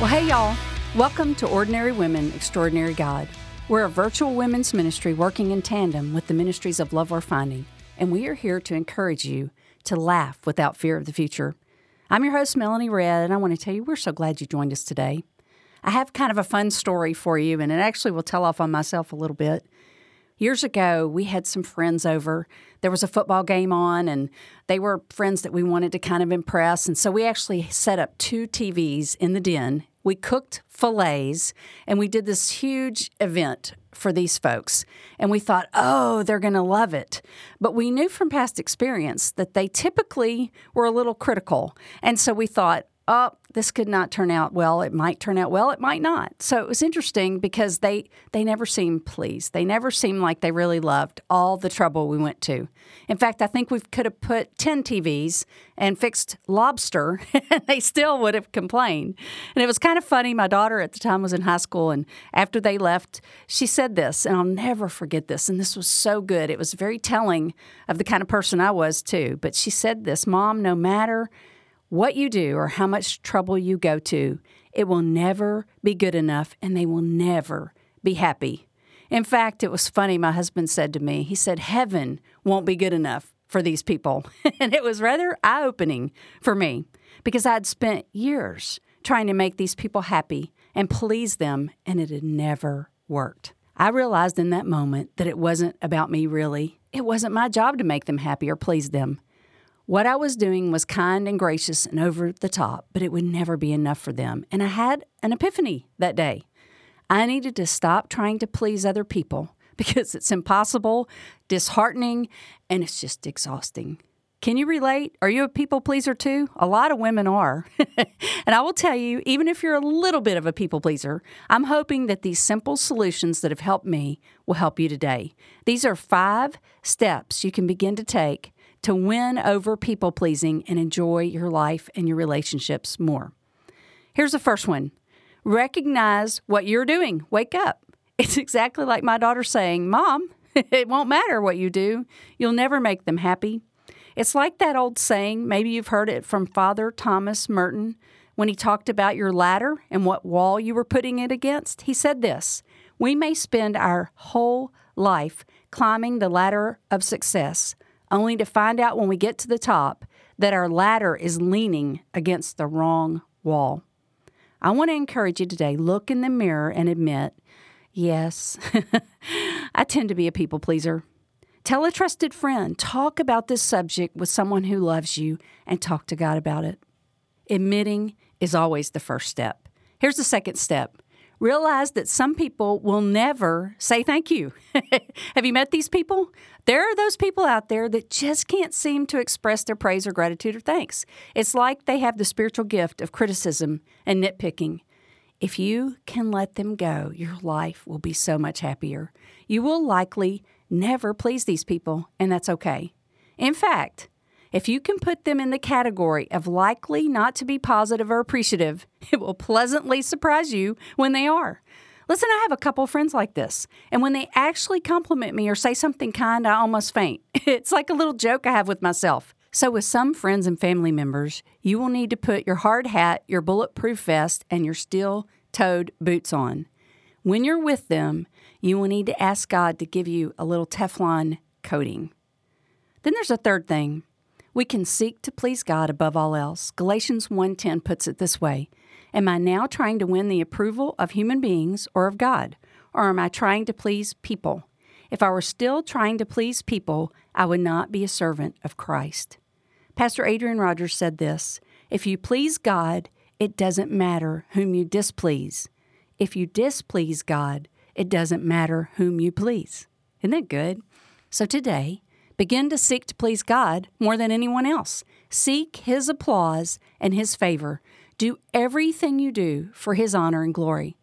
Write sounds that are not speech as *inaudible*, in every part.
Well, hey, y'all. Welcome to Ordinary Women, Extraordinary God. We're a virtual women's ministry working in tandem with the ministries of Love Worth Finding, and we are here to encourage you to laugh without fear of the future. I'm your host, Melanie Redd, and I want to tell you we're so glad you joined us today. I have kind of a fun story for you, and it actually will tell off on myself a little bit. Years ago, we had some friends over. There was a football game on, and they were friends that we wanted to kind of impress. And so we actually set up two TVs in the den. We cooked fillets, and we did this huge event for these folks. And we thought, oh, they're going to love it. But we knew from past experience that they typically were a little critical. And so we thought, oh, this could not turn out well. It might turn out well. It might not. So it was interesting because they they never seemed pleased. They never seemed like they really loved all the trouble we went to. In fact, I think we could have put ten TVs and fixed lobster, *laughs* and they still would have complained. And it was kind of funny. My daughter at the time was in high school, and after they left, she said this, and I'll never forget this. And this was so good. It was very telling of the kind of person I was too. But she said this, Mom, no matter what you do or how much trouble you go to, it will never be good enough and they will never be happy. In fact, it was funny. My husband said to me, he said, Heaven won't be good enough for these people. *laughs* and it was rather eye opening for me because I'd spent years trying to make these people happy and please them, and it had never worked. I realized in that moment that it wasn't about me really. It wasn't my job to make them happy or please them. What I was doing was kind and gracious and over the top, but it would never be enough for them. And I had an epiphany that day. I needed to stop trying to please other people *laughs* because it's impossible, disheartening, and it's just exhausting. Can you relate? Are you a people pleaser too? A lot of women are. *laughs* and I will tell you, even if you're a little bit of a people pleaser, I'm hoping that these simple solutions that have helped me will help you today. These are five steps you can begin to take to win over people pleasing and enjoy your life and your relationships more. Here's the first one recognize what you're doing. Wake up. *laughs* It's exactly like my daughter saying, Mom, *laughs* it won't matter what you do, you'll never make them happy. It's like that old saying, maybe you've heard it from Father Thomas Merton when he talked about your ladder and what wall you were putting it against. He said this We may spend our whole life climbing the ladder of success, only to find out when we get to the top that our ladder is leaning against the wrong wall. I want to encourage you today look in the mirror and admit, yes, *laughs* I tend to be a people pleaser. Tell a trusted friend, talk about this subject with someone who loves you, and talk to God about it. Admitting is always the first step. Here's the second step realize that some people will never say thank you. *laughs* Have you met these people? There are those people out there that just can't seem to express their praise or gratitude or thanks. It's like they have the spiritual gift of criticism and nitpicking. If you can let them go, your life will be so much happier. You will likely never please these people, and that's okay. In fact, if you can put them in the category of likely not to be positive or appreciative, *laughs* it will pleasantly surprise you when they are. Listen, I have a couple friends like this, and when they actually compliment me or say something kind, I almost faint. *laughs* It's like a little joke I have with myself. So, with some friends and family members, you will need to put your hard hat, your bulletproof vest, and your steel toed boots on. When you're with them, you will need to ask God to give you a little Teflon coating. Then there's a third thing we can seek to please God above all else. Galatians 1:10 puts it this way: Am I now trying to win the approval of human beings or of God, or am I trying to please people? If I were still trying to please people, I would not be a servant of Christ. Pastor Adrian Rogers said this If you please God, it doesn't matter whom you displease. If you displease God, it doesn't matter whom you please. Isn't that good? So today, Begin to seek to please God more than anyone else. Seek His applause and His favor. Do everything you do for His honor and glory.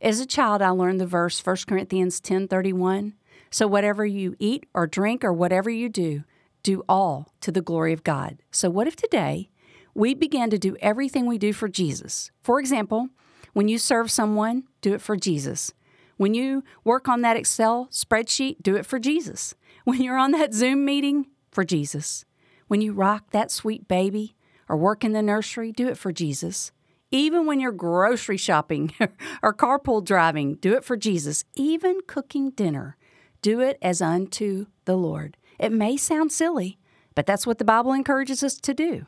As a child, I learned the verse 1 Corinthians 10:31. So whatever you eat or drink or whatever you do, do all to the glory of God. So what if today we began to do everything we do for Jesus? For example, when you serve someone, do it for Jesus. When you work on that Excel spreadsheet, do it for Jesus. When you're on that Zoom meeting, for Jesus. When you rock that sweet baby or work in the nursery, do it for Jesus. Even when you're grocery shopping *laughs* or carpool driving, do it for Jesus. Even cooking dinner, do it as unto the Lord. It may sound silly, but that's what the Bible encourages us to do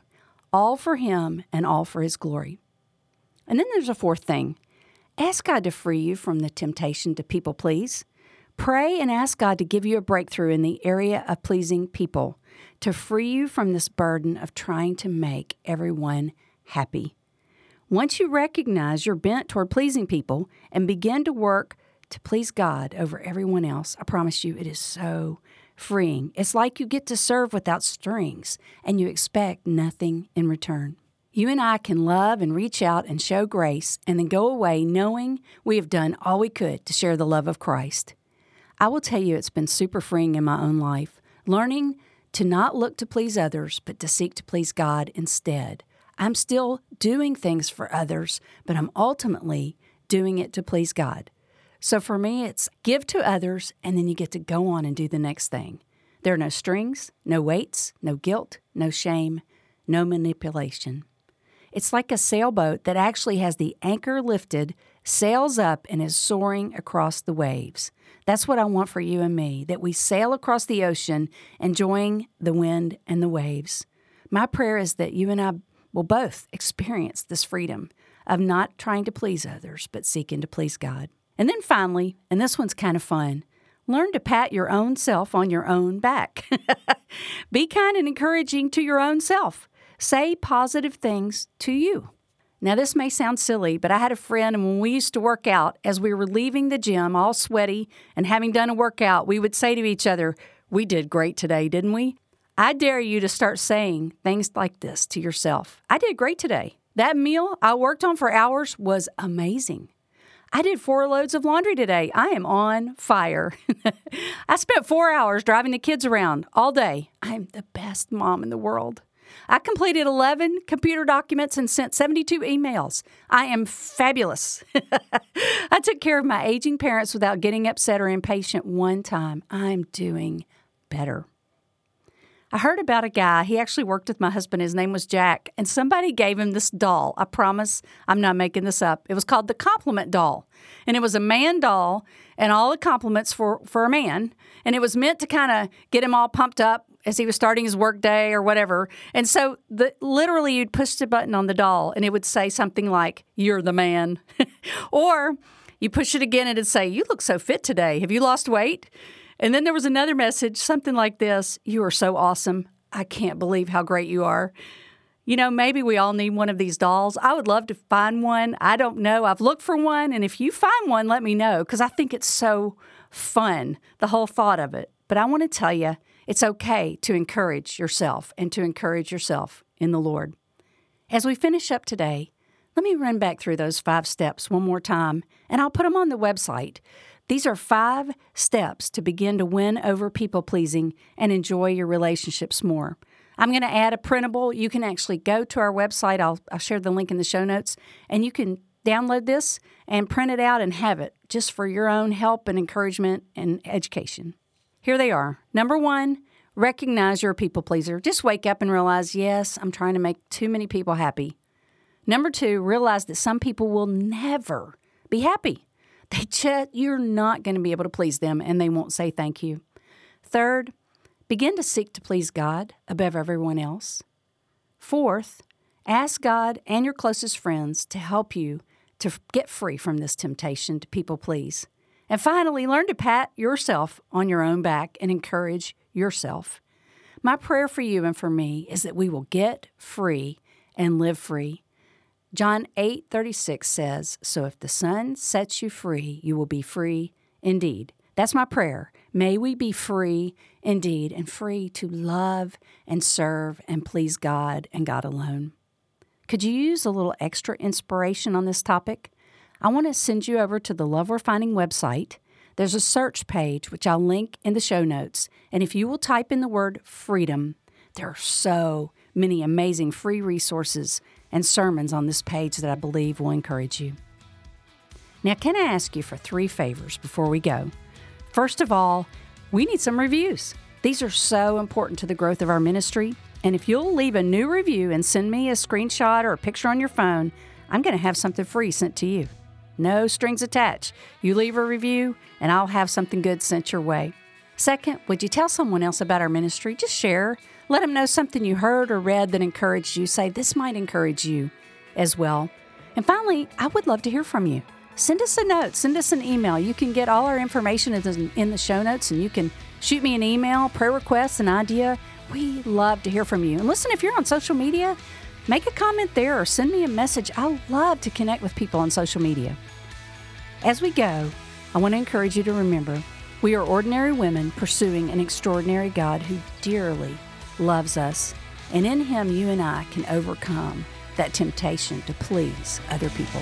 all for Him and all for His glory. And then there's a fourth thing ask God to free you from the temptation to people please. Pray and ask God to give you a breakthrough in the area of pleasing people, to free you from this burden of trying to make everyone happy. Once you recognize you're bent toward pleasing people and begin to work to please God over everyone else, I promise you it is so freeing. It's like you get to serve without strings and you expect nothing in return. You and I can love and reach out and show grace and then go away knowing we have done all we could to share the love of Christ. I will tell you, it's been super freeing in my own life, learning to not look to please others, but to seek to please God instead. I'm still doing things for others, but I'm ultimately doing it to please God. So for me, it's give to others, and then you get to go on and do the next thing. There are no strings, no weights, no guilt, no shame, no manipulation. It's like a sailboat that actually has the anchor lifted, sails up, and is soaring across the waves. That's what I want for you and me that we sail across the ocean, enjoying the wind and the waves. My prayer is that you and I will both experience this freedom of not trying to please others, but seeking to please God. And then finally, and this one's kind of fun, learn to pat your own self on your own back. *laughs* Be kind and encouraging to your own self. Say positive things to you. Now, this may sound silly, but I had a friend, and when we used to work out, as we were leaving the gym all sweaty and having done a workout, we would say to each other, We did great today, didn't we? I dare you to start saying things like this to yourself I did great today. That meal I worked on for hours was amazing. I did four loads of laundry today. I am on fire. *laughs* I spent four hours driving the kids around all day. I am the best mom in the world. I completed 11 computer documents and sent 72 emails. I am fabulous. *laughs* I took care of my aging parents without getting upset or impatient one time. I'm doing better. I heard about a guy. He actually worked with my husband. His name was Jack, and somebody gave him this doll. I promise I'm not making this up. It was called the compliment doll. And it was a man doll and all the compliments for, for a man. And it was meant to kind of get him all pumped up as he was starting his work day or whatever. And so the literally you'd push the button on the doll and it would say something like, You're the man. *laughs* or you push it again and it'd say, You look so fit today. Have you lost weight? And then there was another message, something like this You are so awesome. I can't believe how great you are. You know, maybe we all need one of these dolls. I would love to find one. I don't know. I've looked for one. And if you find one, let me know because I think it's so fun, the whole thought of it. But I want to tell you, it's okay to encourage yourself and to encourage yourself in the Lord. As we finish up today, let me run back through those five steps one more time, and I'll put them on the website. These are five steps to begin to win over people pleasing and enjoy your relationships more. I'm going to add a printable. You can actually go to our website. I'll, I'll share the link in the show notes, and you can download this and print it out and have it just for your own help and encouragement and education. Here they are. Number one, recognize you're a people pleaser. Just wake up and realize, yes, I'm trying to make too many people happy. Number two, realize that some people will never be happy. *laughs* They just, you're not going to be able to please them and they won't say thank you. Third, begin to seek to please God above everyone else. Fourth, ask God and your closest friends to help you to get free from this temptation to people please. And finally, learn to pat yourself on your own back and encourage yourself. My prayer for you and for me is that we will get free and live free. John 8:36 says, "So if the Son sets you free, you will be free indeed." That's my prayer. May we be free indeed and free to love and serve and please God and God alone. Could you use a little extra inspiration on this topic? I want to send you over to the Love Worth Finding website. There's a search page, which I'll link in the show notes. And if you will type in the word freedom, there are so many amazing free resources and sermons on this page that I believe will encourage you. Now, can I ask you for three favors before we go? First of all, we need some reviews. These are so important to the growth of our ministry. And if you'll leave a new review and send me a screenshot or a picture on your phone, I'm going to have something free sent to you. No strings attached. You leave a review, and I'll have something good sent your way. Second, would you tell someone else about our ministry? Just share. Let them know something you heard or read that encouraged you. Say, this might encourage you as well. And finally, I would love to hear from you. Send us a note, send us an email. You can get all our information in the show notes, and you can shoot me an email, prayer requests, an idea. We love to hear from you. And listen, if you're on social media, make a comment there or send me a message. I love to connect with people on social media. As we go, I want to encourage you to remember we are ordinary women pursuing an extraordinary God who dearly loves us, and in Him you and I can overcome that temptation to please other people.